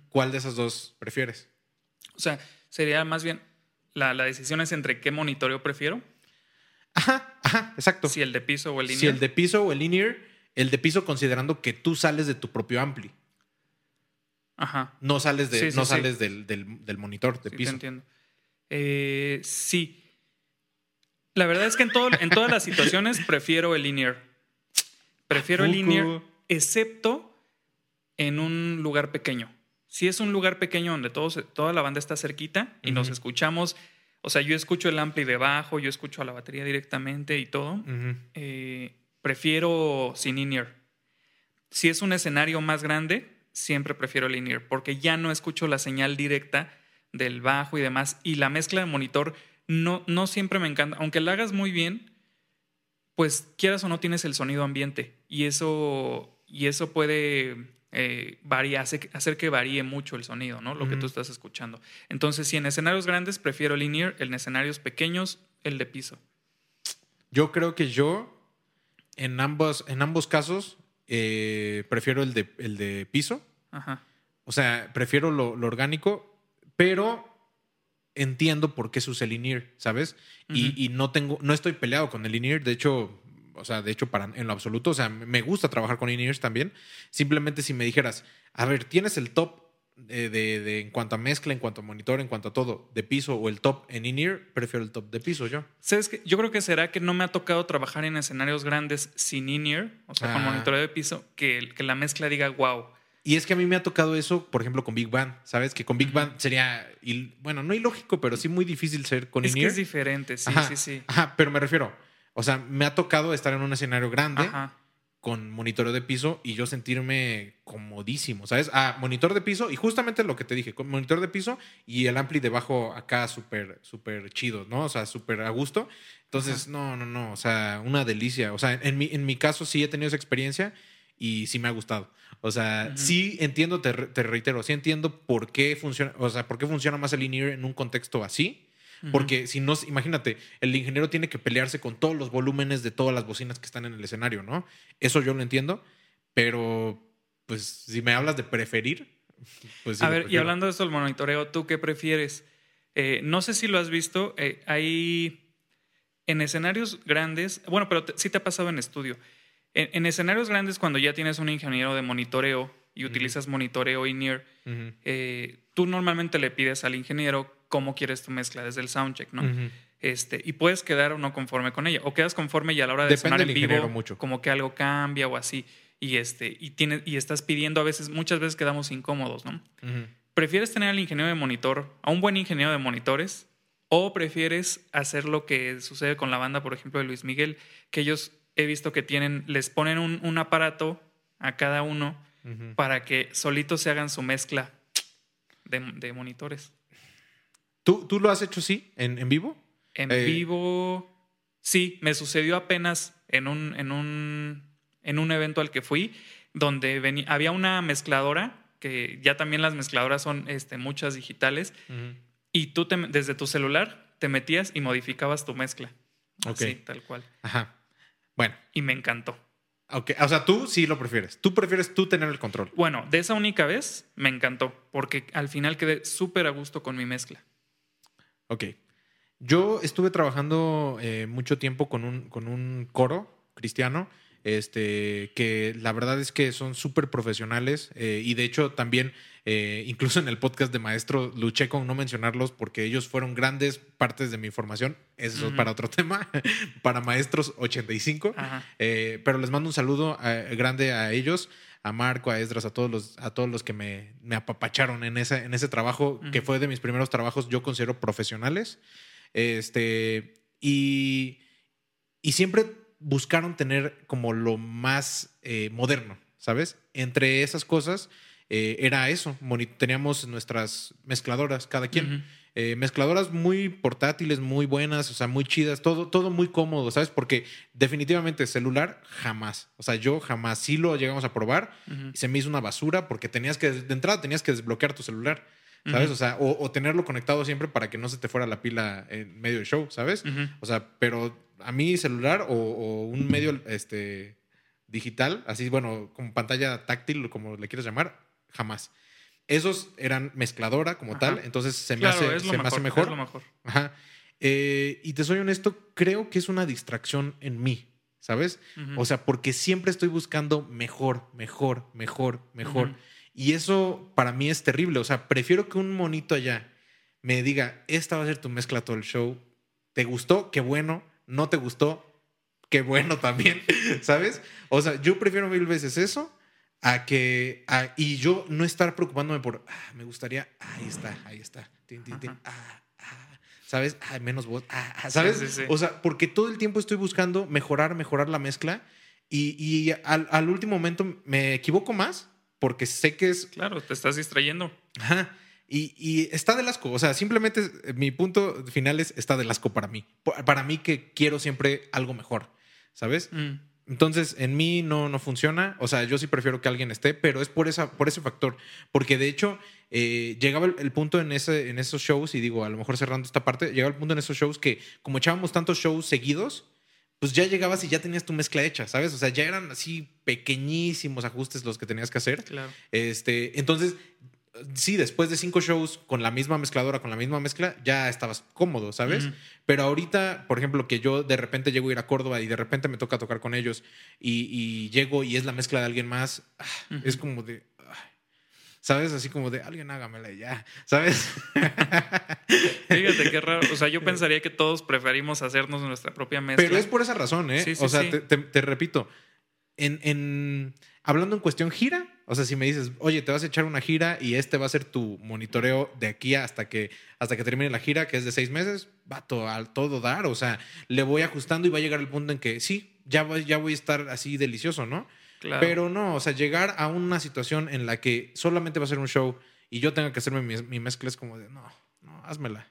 ¿Cuál de esas dos prefieres? O sea, sería más bien, la, la decisión es entre qué monitoreo prefiero, Ajá, ajá, exacto. si el de piso o el Si lineal. el de piso o el in-ear, el de piso considerando que tú sales de tu propio ampli, Ajá, no sales, de, Sí, sí, no sí. sales del, del- del monitor de te piso. entiendo. Eh, sí. La verdad es que en, todo, en todas las situaciones prefiero el linear. Prefiero el linear, excepto en un lugar pequeño. Si es un lugar pequeño donde todos, toda la banda está cerquita y nos escuchamos, o sea, yo escucho el ampli debajo, yo escucho a la batería directamente y todo, eh, prefiero sin in-ear. Si es un escenario más grande, siempre prefiero el in-ear, porque ya no escucho la señal directa del bajo y demás. Y la mezcla de monitor no, no siempre me encanta. Aunque la hagas muy bien, pues quieras o no tienes el sonido ambiente. Y eso, y eso puede eh, variar, hacer, hacer que varíe mucho el sonido, ¿no? Lo que tú estás escuchando. Entonces, si en escenarios grandes prefiero el in-ear, en escenarios pequeños, el de piso. Yo creo que yo, en ambos, en ambos casos, eh, prefiero el de, el de piso. Ajá. O sea, prefiero lo, lo orgánico, pero entiendo por qué se usa el in-ear, ¿sabes? y, y no tengo, no estoy peleado con el in-ear. De hecho, o sea, de hecho, para, en lo absoluto, o sea, me gusta trabajar con in-ears también. Simplemente si me dijeras, a ver, tienes el top de, de- de- en cuanto a mezcla, en cuanto a monitor, en cuanto a todo, de piso o el top en in-ear, prefiero el top de piso yo. ¿Sabes qué? Yo creo que será que no me ha tocado trabajar en escenarios grandes sin in-ear, o sea, con Ah. monitoreo de piso, que, que la mezcla diga wow. Y es que a mí me ha tocado eso, por ejemplo, con Big Band, ¿sabes? Que con Big Band sería, bueno, no ilógico, pero sí muy difícil ser con Es que in-ear. es diferente, sí, Ajá, sí, sí. Ajá, pero me refiero, o sea, me ha tocado estar en un escenario grande Ajá. con monitoreo de piso y yo sentirme comodísimo, ¿sabes? Ah, monitor de piso y justamente lo que te dije, con monitor de piso y el ampli debajo acá súper, súper chido, ¿no? O sea, súper a gusto. Entonces, no, no, no, o sea, una delicia. O sea, en mi, en mi caso sí he tenido esa experiencia y sí me ha gustado. O sea, sí entiendo, te, te reitero, sí entiendo por qué funciona, o sea, por qué funciona más el in-ear en un contexto así. Porque si no, imagínate, el ingeniero tiene que pelearse con todos los volúmenes de todas las bocinas que están en el escenario, ¿no? Eso yo lo entiendo, pero pues si me hablas de preferir, pues sí A ver, y hablando de esto del monitoreo, ¿tú qué prefieres? Eh, no sé si lo has visto, eh, hay en escenarios grandes, bueno, pero te- sí te ha pasado en estudio. En, en escenarios grandes, cuando ya tienes un ingeniero de monitoreo y utilizas monitoreo in-ear, eh, tú normalmente le pides al ingeniero cómo quieres tu mezcla desde el soundcheck, ¿no? Este, y puedes quedar o no conforme con ella. O quedas conforme y a la hora de Depende sonar en vivo, mucho. como que algo cambia o así. Y, este, y, tienes, y estás pidiendo a veces, muchas veces quedamos incómodos, ¿no? ¿Prefieres tener al ingeniero de monitor, a un buen ingeniero de monitores? ¿O prefieres hacer lo que sucede con la banda, por ejemplo, de Luis Miguel? Que ellos he visto que tienen, les ponen un, un aparato a cada uno para que solitos se hagan su mezcla de, de monitores. ¿Tú, ¿Tú lo has hecho sí en, en vivo? En Eh, vivo, sí, me sucedió apenas en un, en un, en un evento al que fui, donde venía, había una mezcladora, que ya también las mezcladoras son este, muchas digitales, y tú te- desde tu celular te metías y modificabas tu mezcla. Ok. Así, tal cual. Ajá. Bueno, Y me encantó. ok. O sea, tú sí lo prefieres. Tú prefieres tú tener el control. Bueno, de esa única vez me encantó, porque al final quedé súper a gusto con mi mezcla. Ok. Yo estuve trabajando eh, mucho tiempo con un, con un coro cristiano, este, que la verdad es que son súper profesionales eh, y de hecho también, eh, incluso en el podcast de Maestro, luché con no mencionarlos porque ellos fueron grandes partes de mi formación. Eso es Ujú. para otro tema, para Maestros 85. Ajá. Eh, pero les mando un saludo eh, grande a ellos, a Marco, a Esdras, a todos los, a todos los que me, me apapacharon en ese, en ese trabajo, que fue de mis primeros trabajos, yo considero profesionales. Este, y, y siempre buscaron tener como lo más eh, moderno, ¿sabes? Entre esas cosas eh, era eso. Teníamos nuestras mezcladoras, cada quien. Eh, mezcladoras muy portátiles, muy buenas, o sea, muy chidas, todo, todo muy cómodo, ¿sabes? Porque definitivamente celular jamás. O sea, yo jamás sí lo llegamos a probar y se me hizo una basura porque tenías que, de entrada tenías que desbloquear tu celular, ¿sabes? O sea, o, o tenerlo conectado siempre para que no se te fuera la pila en medio del show, ¿sabes? O sea, pero a mí celular o, o un medio este, digital, así, bueno, como pantalla táctil, como le quieras llamar, jamás. Esos eran mezcladora como Ajá. tal, entonces se me, Claro, hace, es lo se me mejor, hace mejor. es lo mejor. Ajá. Eh, y te soy honesto, creo que es una distracción en mí, ¿sabes? O sea, porque siempre estoy buscando mejor, mejor, mejor, mejor. Y eso para mí es terrible. O sea, prefiero que un monito allá me diga, esta va a ser tu mezcla todo el show. ¿Te gustó? Qué bueno. ¿No te gustó? Qué bueno también, ¿sabes? O sea, yo prefiero mil veces eso a que... a- y yo no estar preocupándome por, ah, me gustaría, ahí está, ahí está. Tin, tin, tin, ah, ah, ¿Sabes? Ah, menos voz. ah, ah, ¿Sabes? Sí, sí, sí. O sea, porque todo el tiempo estoy buscando mejorar, mejorar la mezcla y, y al, al último momento me equivoco más porque sé que es Claro, te estás distrayendo. Ajá. Y, y está del asco. O sea, simplemente eh, mi punto final es está del asco para mí. Pa- Para mí que quiero siempre algo mejor. ¿Sabes? Mm. Entonces, en mí no, no funciona. O sea, yo sí prefiero que alguien esté, pero es por, esa, por ese factor. Porque de hecho, eh, llegaba el, el punto en, ese, en esos shows, y digo, a lo mejor cerrando esta parte, llegaba el punto en esos shows que, como echábamos tantos shows seguidos, pues ya llegabas y ya tenías tu mezcla hecha, ¿sabes? O sea, ya eran así pequeñísimos ajustes los que tenías que hacer. Claro. Este, entonces, sí, después de cinco shows con la misma mezcladora, con la misma mezcla, ya estabas cómodo, ¿sabes? Ujú. Pero ahorita, por ejemplo, que yo de repente llego a ir a Córdoba y de repente me toca tocar con ellos y, y llego y es la mezcla de alguien más, ah, Ujú. es como de. ¿Sabes? Así como de alguien hágamela ya, ¿sabes? Fíjate qué raro. O sea, yo pensaría que todos preferimos hacernos nuestra propia mezcla. Pero es por esa razón, ¿eh? Sí, sí, o sea, sí. Te, te- te repito, en, en- hablando en cuestión gira, o sea, si me dices, oye, te vas a echar una gira y este va a ser tu monitoreo de aquí hasta que, hasta que termine la gira, que es de seis meses, va a todo dar, o sea, le voy ajustando y va a llegar el punto en que sí, ya voy, ya voy a estar así delicioso, ¿no? Claro. Pero no, o sea, llegar a una situación en la que solamente va a ser un show y yo tenga que hacerme mi, mi mezcla es como de, no, no, házmela.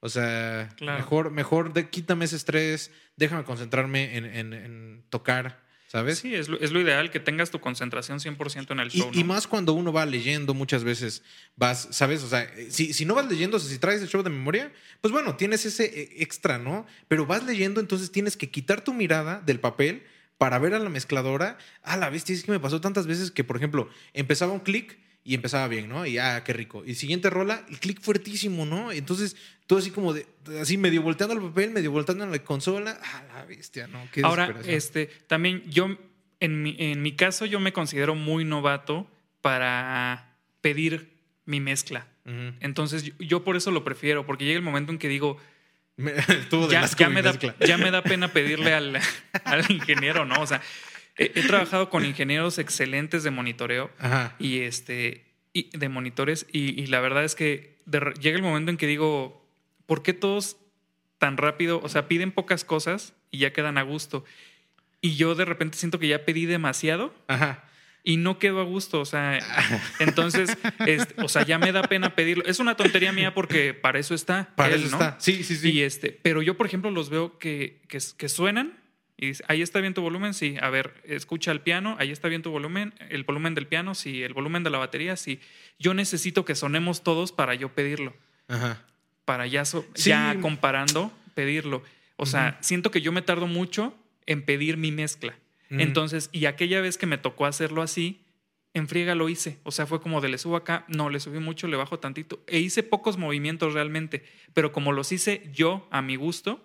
O sea, Claro. mejor, mejor de, quítame ese estrés, déjame concentrarme en, en- en tocar, ¿sabes? Sí, es lo, es lo ideal que tengas tu concentración 100% en el Y, show. y ¿no? más cuando uno va leyendo muchas veces, vas, ¿sabes? O sea, si, si no vas leyendo, o sea, si traes el show de memoria, pues bueno, tienes ese eh, extra, ¿no? Pero vas leyendo, entonces tienes que quitar tu mirada del papel para ver a la mezcladora. Ah, la bestia, es que me pasó tantas veces que, por ejemplo, empezaba un clic y empezaba bien, ¿no? Y ah, qué rico. Y siguiente rola, el clic fuertísimo, ¿no? Entonces, todo así como de, así medio volteando el papel, medio volteando la consola. Ah, la bestia, ¿no? Qué Ahora, este, también yo, en mi, en mi caso, yo me considero muy novato para pedir mi mezcla. Entonces, yo, yo por eso lo prefiero, porque llega el momento en que digo, Me- ya, ya me da, ya me da pena pedirle al, al ingeniero, ¿no? O sea, he, he trabajado con ingenieros excelentes de monitoreo Ajá. y este y de monitores y, y la verdad es que de llega el momento en que digo, ¿por qué todos tan rápido? O sea, piden pocas cosas y ya quedan a gusto. Y yo de repente siento que ya pedí demasiado Ajá. y no quedo a gusto. O sea, entonces, este, o sea, ya me da pena pedirlo. Es una tontería mía porque para eso está. Para él, eso ¿no? está. Sí, sí, sí. Y este, pero yo, por ejemplo, los veo que, que, que suenan y dice, ahí está bien tu volumen, sí. A ver, escucha el piano, ahí está bien tu volumen, el volumen del piano, sí, el volumen de la batería, sí. Yo necesito que sonemos todos para yo pedirlo, Ajá. para ya, so- Sí. ya comparando, pedirlo. O sea, siento que yo me tardo mucho en pedir mi mezcla. Entonces, y aquella vez que me tocó hacerlo así, en friega lo hice. O sea, fue como de le subo acá, no, le subí mucho, le bajo tantito. E hice pocos movimientos realmente, pero como los hice yo a mi gusto,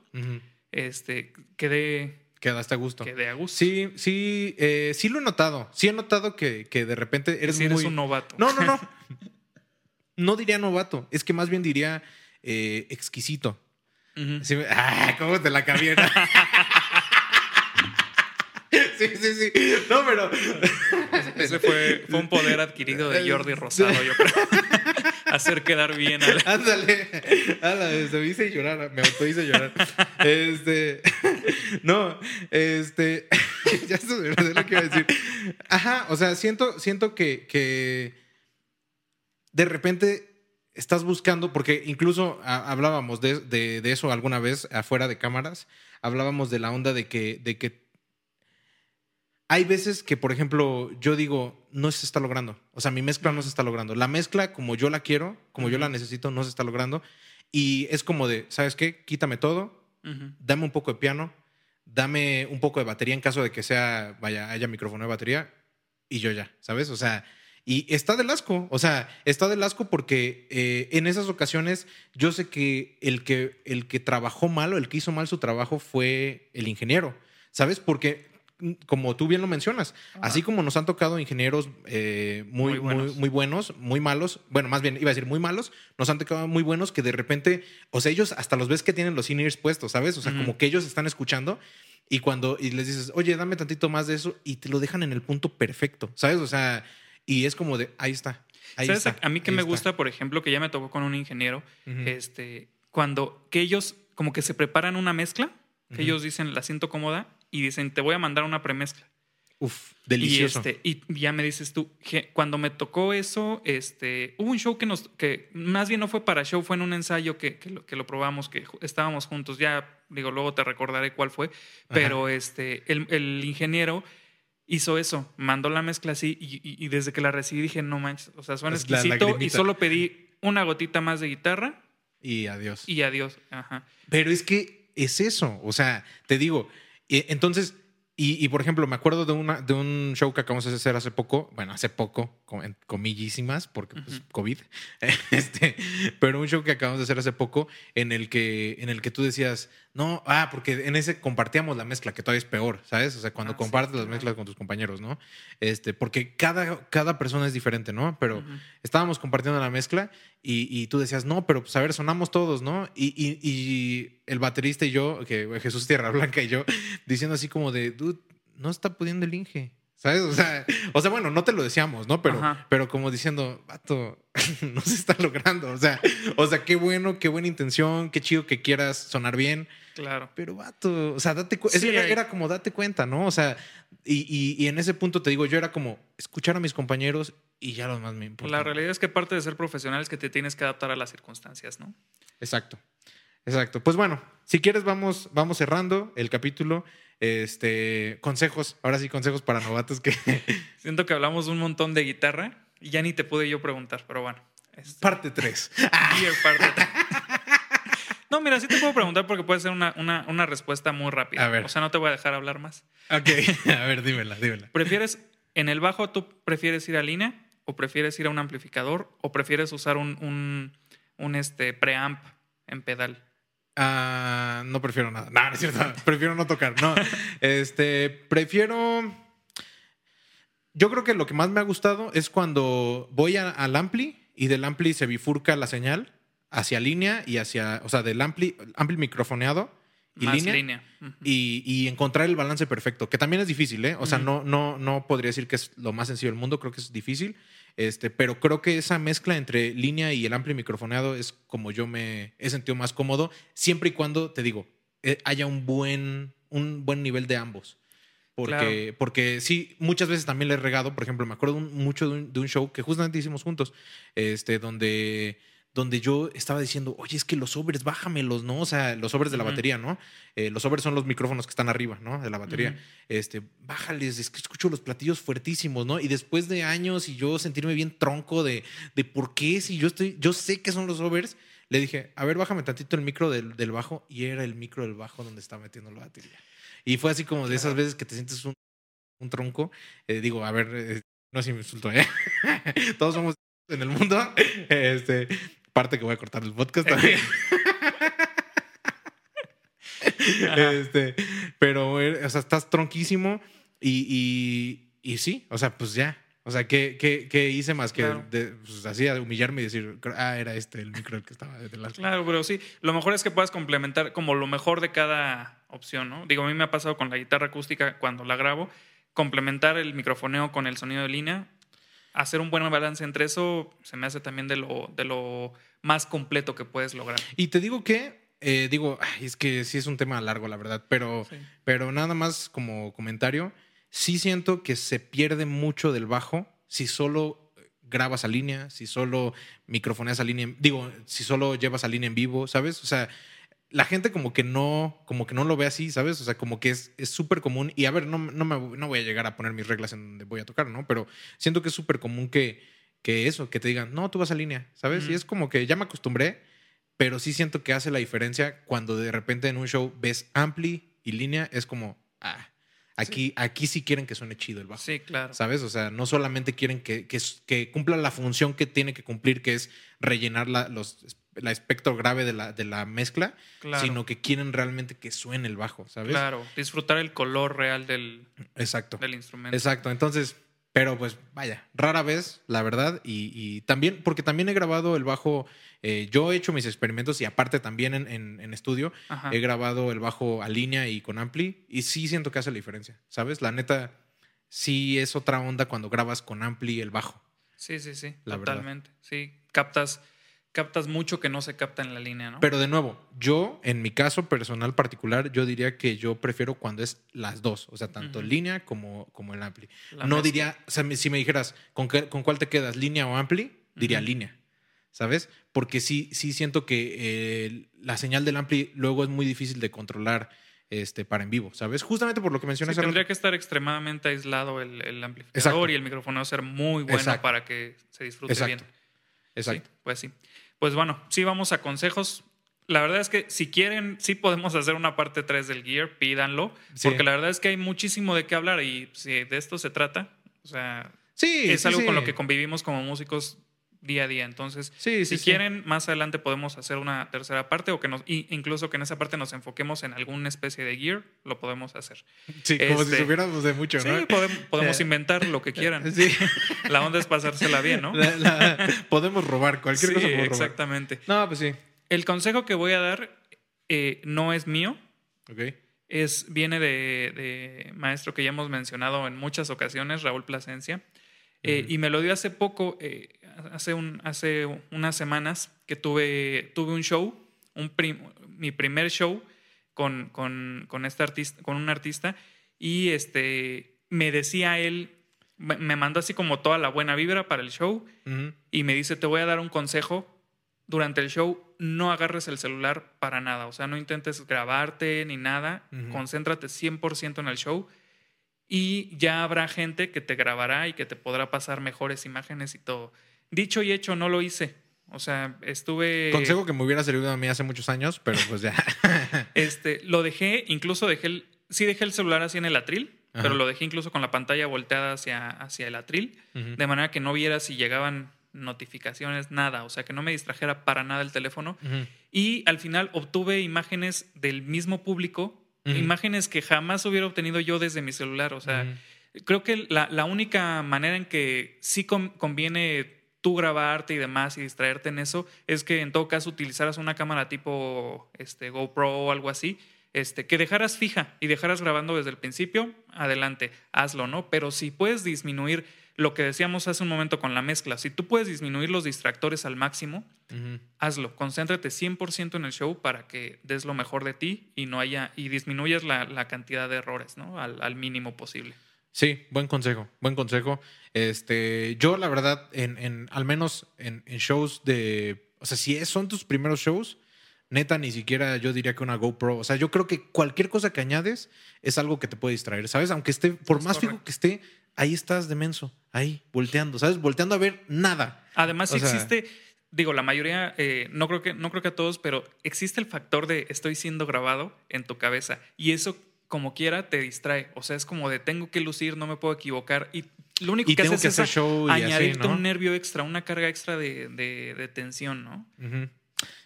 este, quedé, Quedaste a gusto. quedé a gusto. Sí, sí, eh, sí lo he notado. Sí he notado que, que de repente eres si eres muy... un novato. No, no, no. no diría novato. Es que más bien diría eh, exquisito. Sí ¡Ah! ¿Cómo te la cabía? sí, sí, sí. No, pero... Ese fue, fue un poder adquirido de Jordi Rosado, yo creo. Hacer quedar bien al, Ándale. Ándale, se me hice llorar, me auto hice llorar. Este. No, este. Ya se me lo que iba a decir. Ajá, o sea, siento, siento que, que de repente estás buscando, porque incluso hablábamos de, de- de eso alguna vez afuera de cámaras, hablábamos de la onda de que, de que hay veces que, por ejemplo, yo digo, no se está logrando. O sea, mi mezcla no se está logrando. La mezcla, como yo la quiero, como yo la necesito, no se está logrando. Y es como de, ¿sabes qué? Quítame todo, dame un poco de piano, dame un poco de batería en caso de que sea, vaya, haya micrófono de batería y yo ya, ¿sabes? O sea, y está del asco, o sea, está del asco porque eh, en esas ocasiones yo sé que el, que el que trabajó mal o el que hizo mal su trabajo fue el ingeniero, ¿sabes? Porque como tú bien lo mencionas, así como nos han tocado ingenieros eh, muy, Muy buenos. muy buenos, muy malos, bueno, más bien iba a decir muy malos, nos han tocado muy buenos que de repente, o sea, ellos hasta los ves que tienen los in-ears puestos, ¿sabes? O sea, como que ellos están escuchando y cuando y les dices, oye, dame tantito más de eso y te lo dejan en el punto perfecto, ¿sabes? O sea, y es como de, ahí está. Ahí ¿Sabes? está, a mí que me está. gusta, por ejemplo, que ya me tocó con un ingeniero, este, cuando que ellos como que se preparan una mezcla, que ellos dicen, la siento cómoda, y dicen, te voy a mandar una premezcla. Uf, delicioso. Y, este, y ya me dices tú, cuando me tocó eso, este, hubo un show que nos, que más bien no fue para show, fue en un ensayo que, que lo, que lo probamos, que estábamos juntos, ya digo, luego te recordaré cuál fue, pero este, el, el ingeniero hizo eso, mandó la mezcla así y, y- y desde que la recibí dije, no manches, o sea, suena Es exquisito y solo pedí una gotita más de guitarra Y adiós. y adiós. Ajá. Pero es que es eso, o sea, te digo, eh, entonces Y, y, por ejemplo, me acuerdo de, una, de un show que acabamos de hacer hace poco, bueno, hace poco, com- comillísimas, porque pues. COVID, este, pero un show que acabamos de hacer hace poco en el, que, en el que tú decías, no, ah, porque en ese compartíamos la mezcla, que todavía es peor, ¿sabes? O sea, cuando Ah, sí, compartes las claro. mezclas con tus compañeros, ¿no? Este, porque cada, cada persona es diferente, ¿no? Pero estábamos compartiendo la mezcla y, y tú decías, no, pero pues a ver, sonamos todos, ¿no? Y, y- y el baterista y yo, que Jesús Tierra Blanca y yo, diciendo así como de, dude, no está pudiendo el Inge. ¿Sabes? O sea, o sea, bueno, no te lo decíamos, ¿no? Pero, Ajá. pero como diciendo, vato, no se está logrando. O sea, o sea, qué bueno, qué buena intención, qué chido que quieras sonar bien. Claro. Pero, vato, o sea, date cuenta. Sí, era, era como date cuenta, ¿no? O sea, y, y- y en ese punto te digo, yo era como escuchar a mis compañeros y ya lo más me importa. La realidad es que parte de ser profesional es que te tienes que adaptar a las circunstancias, ¿no? Exacto. Exacto. Pues bueno, si quieres, vamos, vamos cerrando el capítulo. Este, consejos, ahora sí, consejos para novatos que. Siento que hablamos un montón de guitarra y ya ni te pude yo preguntar, pero bueno. este, Parte 3. Gear parte. No, mira, sí te puedo preguntar porque puede ser una, una, una respuesta muy rápida. A ver. O sea, no te voy a dejar hablar más. Ok, a ver, dímela, dímela. ¿Prefieres, en el bajo, tú prefieres ir a línea o prefieres ir a un amplificador o prefieres usar un, un, un este, preamp en pedal? Ah, no prefiero nada. No, no es cierto. prefiero no tocar. No. Este, prefiero. Yo creo que lo que más me ha gustado es cuando voy a- al ampli y del ampli se bifurca la señal hacia línea y hacia, o sea, del ampli, ampli microfoneado y Más línea. línea. Y, y encontrar el balance perfecto, que también es difícil, ¿eh? O sea, no, no, no podría decir que es lo más sencillo del mundo, creo que es difícil, este, pero creo que esa mezcla entre línea y el amplio microfoneado es como yo me he sentido más cómodo, siempre y cuando, te digo, eh, haya un buen, un buen nivel de ambos. Porque, porque sí, muchas veces también le he regado, por ejemplo, me acuerdo un- mucho de un, de un show que justamente hicimos juntos, este, donde, donde yo estaba diciendo, oye, es que los overs, bájamelos, ¿no? O sea, los overs de la batería, ¿no? Eh, los overs son los micrófonos que están arriba, ¿no? De la batería. Este, bájales, es que escucho los platillos fuertísimos, ¿no? Y después de años y yo sentirme bien tronco de, de por qué, si yo estoy, yo sé que son los overs, le dije, a ver, bájame tantito el micro del, del bajo, y era el micro del bajo donde estaba metiendo la batería. Y fue así como de esas veces que te sientes un, un tronco. Eh, digo, a ver, eh, no es insulto, ¿eh? Todos somos en el mundo. Este, parte que voy a cortar el podcast también. Este, pero, eh, o sea, estás tronquísimo y, y, y sí, o sea, pues ya. O sea, ¿qué, qué, qué hice más que Claro. de, pues, así humillarme y decir, ah, era este el micro el que estaba de la Claro, pero sí, lo mejor es que puedas complementar como lo mejor de cada opción, ¿no? Digo, a mí me ha pasado con la guitarra acústica cuando la grabo, complementar el microfoneo con el sonido de línea, hacer un buen balance entre eso se me hace también de lo, de lo más completo que puedes lograr. Y te digo que, eh, digo, ay, es que sí es un tema largo, la verdad, pero, Sí. pero nada más como comentario, sí siento que se pierde mucho del bajo si solo grabas a línea, si solo microfoneas a línea, digo, si solo llevas a línea en vivo, ¿sabes? O sea, la gente como que no, como que no lo ve así, ¿sabes? O sea, como que es es súper común. Y a ver, no, no, me, no voy a llegar a poner mis reglas en donde voy a tocar, ¿no? Pero siento que es súper común que, que eso, que te digan, no, tú vas a línea, ¿sabes? Ujú. Y es como que ya me acostumbré, pero sí siento que hace la diferencia cuando de repente en un show ves ampli y línea, es como, ah, aquí, aquí sí quieren que suene chido el bajo. Sí, claro. ¿Sabes? O sea, no solamente quieren que, que, que cumpla la función que tiene que cumplir, que es rellenar la, los, la espectro grave de la, de la mezcla, Claro. sino que quieren realmente que suene el bajo, ¿sabes? Claro, disfrutar el color real del, Exacto. del instrumento. Exacto. Entonces, pero pues vaya, rara vez, la verdad. Y, y también, porque también he grabado el bajo, eh, yo he hecho mis experimentos y aparte también en, en- en estudio, Ajá. he grabado el bajo a línea y con ampli y sí siento que hace la diferencia, ¿sabes? La neta, sí es otra onda cuando grabas con ampli el bajo. Sí, sí, sí, La verdad. totalmente. Sí, captas, captas mucho que no se capta en la línea, ¿no? Pero de nuevo, yo, en mi caso personal particular, yo diría que yo prefiero cuando es las dos, o sea, tanto Ujú. línea como, como el ampli. La no mezcla. diría, o sea, si me dijeras, ¿con, qué- ¿con cuál te quedas, línea o ampli? Diría línea, ¿sabes? Porque sí, sí siento que eh, la señal del ampli luego es muy difícil de controlar este, para en vivo, ¿sabes? Justamente por lo que Sí, mencionas. tendría que estar extremadamente aislado el, el amplificador Exacto. y el micrófono ser muy bueno Exacto. para que se disfrute Exacto. bien. Exacto. Sí, pues sí. Pues bueno, sí vamos a consejos. la verdad es que si quieren, sí podemos hacer una parte 3 del Gear, pídanlo, Sí. porque la verdad es que hay muchísimo de qué hablar y si de esto se trata, o sea, Sí, es sí, algo con lo que convivimos como músicos día a día. Entonces, Sí, sí, si sí. quieren, más adelante podemos hacer una tercera parte o que nos, incluso que en esa parte nos enfoquemos en alguna especie de gear, lo podemos hacer. Sí, como si este- supiéramos de mucho, Sí, ¿no? podemos, podemos inventar lo que quieran. Sí. La onda es pasársela bien, ¿no? La- la- podemos robar, cualquier Sí, cosa podemos robar. exactamente. No, pues sí. El consejo que voy a dar eh, no es mío, Ok. es, viene de, de maestro que ya hemos mencionado en muchas ocasiones, Raúl Plasencia, eh, y me lo dio hace poco, eh, hace, un, hace unas semanas, que tuve, tuve un show, un prim- mi primer show con, con, con, este artista, con un artista, y este, me decía él, me mandó así como toda la buena vibra para el show, Ujú. y me dice, te voy a dar un consejo. Durante el show, no agarres el celular para nada. O sea, no intentes grabarte ni nada. Concéntrate 100% en el show. Y ya habrá gente que te grabará y que te podrá pasar mejores imágenes y todo. Dicho y hecho, no lo hice. O sea, estuve... Consejo que me hubiera servido a mí hace muchos años, pero pues ya. Este, lo dejé, incluso dejé el... Sí dejé el celular así en el atril, Ajá. pero lo dejé incluso con la pantalla volteada hacia, hacia el atril. De manera que no viera si llegaban notificaciones, nada, o sea, que no me distrajera para nada el teléfono. Y al final obtuve imágenes del mismo público, imágenes que jamás hubiera obtenido yo desde mi celular, o sea, creo que la, la única manera en que sí con- conviene tú grabarte y demás y distraerte en eso es que en todo caso utilizaras una cámara tipo este, GoPro o algo así, este, que dejaras fija y dejaras grabando desde el principio, adelante, hazlo, ¿no? Pero si puedes disminuir lo que decíamos hace un momento con la mezcla, si tú puedes disminuir los distractores al máximo, hazlo, concéntrate 100% en el show para que des lo mejor de ti y no haya y disminuyas la, la cantidad de errores, ¿no? Al, al mínimo posible. Sí, buen consejo, buen consejo. Este, yo la verdad, en, en al menos en, en shows de, o sea, si son tus primeros shows, neta, ni siquiera yo diría que una GoPro. O sea, yo creo que cualquier cosa que añades es algo que te puede distraer, ¿sabes? Aunque esté, por Es más fijo que esté, ahí estás de menso, ahí, volteando, ¿sabes? Volteando a ver nada. Además, O sí sea- existe, digo, la mayoría, eh, no, creo que, no creo que a todos, pero existe el factor de estoy siendo grabado en tu cabeza y eso como quiera te distrae. O sea, es como de tengo que lucir, no me puedo equivocar y lo único Y que haces que es hacer show y así, añadirte ¿no? un nervio extra, una carga extra de, de- de tensión, ¿no?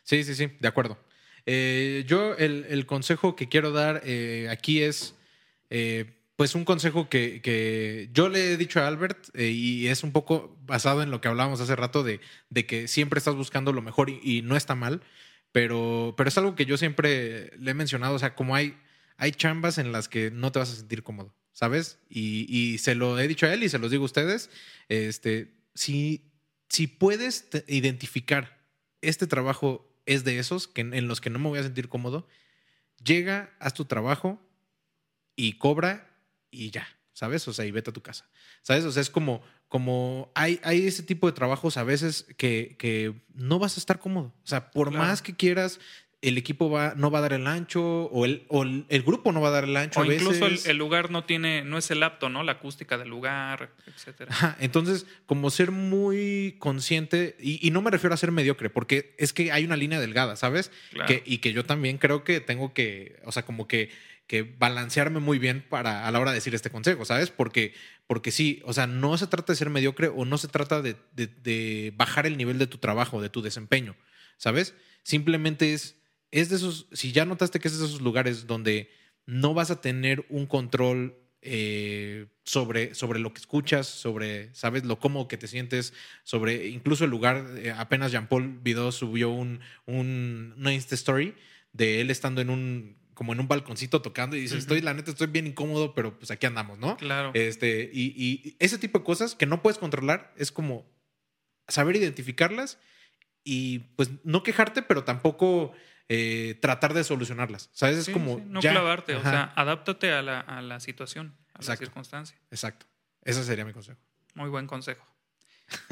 Sí, sí, sí, de acuerdo. Eh, yo el, el consejo que quiero dar eh, aquí es, eh, pues un consejo que, que yo le he dicho a Albert y es un poco basado en lo que hablábamos hace rato de, de que siempre estás buscando lo mejor y, y no está mal, pero, pero es algo que yo siempre le he mencionado, o sea, como hay, hay chambas en las que no te vas a sentir cómodo, ¿sabes? Y, y se lo he dicho a él y se los digo a ustedes, este, si, si puedes identificar este trabajo es de esos que, en los que no me voy a sentir cómodo, llega, haz tu trabajo y cobra y ya, ¿sabes? O sea, y vete a tu casa, ¿sabes? O sea, es como, como hay, hay ese tipo de trabajos a veces que, que no vas a estar cómodo. O sea, por Claro. más que quieras, el equipo va, no va a dar el ancho o el, o el, grupo no va a dar el ancho. O a incluso el, lugar no tiene, no es el apto, ¿no? La acústica del lugar, etcétera. Ajá, entonces, como ser muy consciente, y, y no me refiero a ser mediocre, porque es que hay una línea delgada, ¿sabes? Claro. Que, y que yo también creo que tengo que, o sea, como que, que balancearme muy bien para a la hora de decir este consejo, ¿sabes? Porque, porque sí, o sea, no se trata de ser mediocre o no se trata de, de- de bajar el nivel de tu trabajo, de tu desempeño, ¿sabes? Simplemente es, es de esos, si ya notaste que es de esos lugares donde no vas a tener un control eh, sobre, sobre lo que escuchas, sobre, ¿sabes? Lo cómodo que te sientes, sobre incluso el lugar. eh, apenas Jean-Paul Vidó subió un, un, una Insta Story de él estando en un, como en un balconcito tocando y dice, estoy, la neta, estoy bien incómodo, pero pues aquí andamos, ¿no? Claro. Este, y, y ese tipo de cosas que no puedes controlar es como saber identificarlas y pues no quejarte, pero tampoco eh, tratar de solucionarlas. ¿Sabes? Es Sí, como... sí, no ya, clavarte, o sea, adáptate a la, a la situación, a Exacto. la circunstancia. Exacto. Ese sería mi consejo. Muy buen consejo.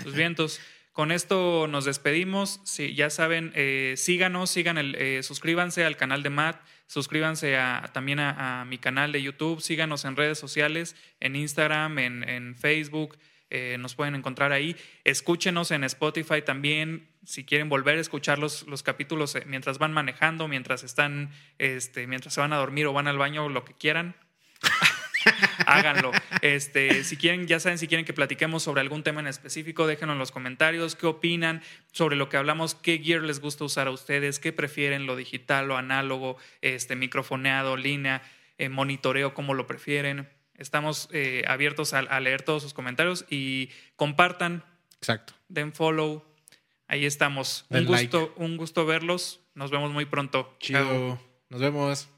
Pues bien, entonces, con esto nos despedimos. Sí, ya saben, eh, síganos, sigan el, eh, suscríbanse al canal de Matt, suscríbanse a, también a, a mi canal de YouTube, síganos en redes sociales, en Instagram, en, en Facebook. Eh, nos pueden encontrar ahí. Escúchenos en Spotify también. Si quieren volver a escuchar los, los capítulos eh, mientras van manejando, mientras están, este, mientras se van a dormir o van al baño, lo que quieran. háganlo. Este, si quieren, ya saben, si quieren que platiquemos sobre algún tema en específico, déjenlo en los comentarios. ¿Qué opinan sobre lo que hablamos? ¿Qué gear les gusta usar a ustedes? ¿Qué prefieren? ¿Lo digital, lo análogo, este, microfoneado, línea, eh, monitoreo, cómo lo prefieren? Estamos eh, abiertos a, a leer todos sus comentarios y compartan, Exacto. den follow. Ahí estamos. Un like. gusto, un gusto verlos. Nos vemos muy pronto. Chao. Chido. Nos vemos.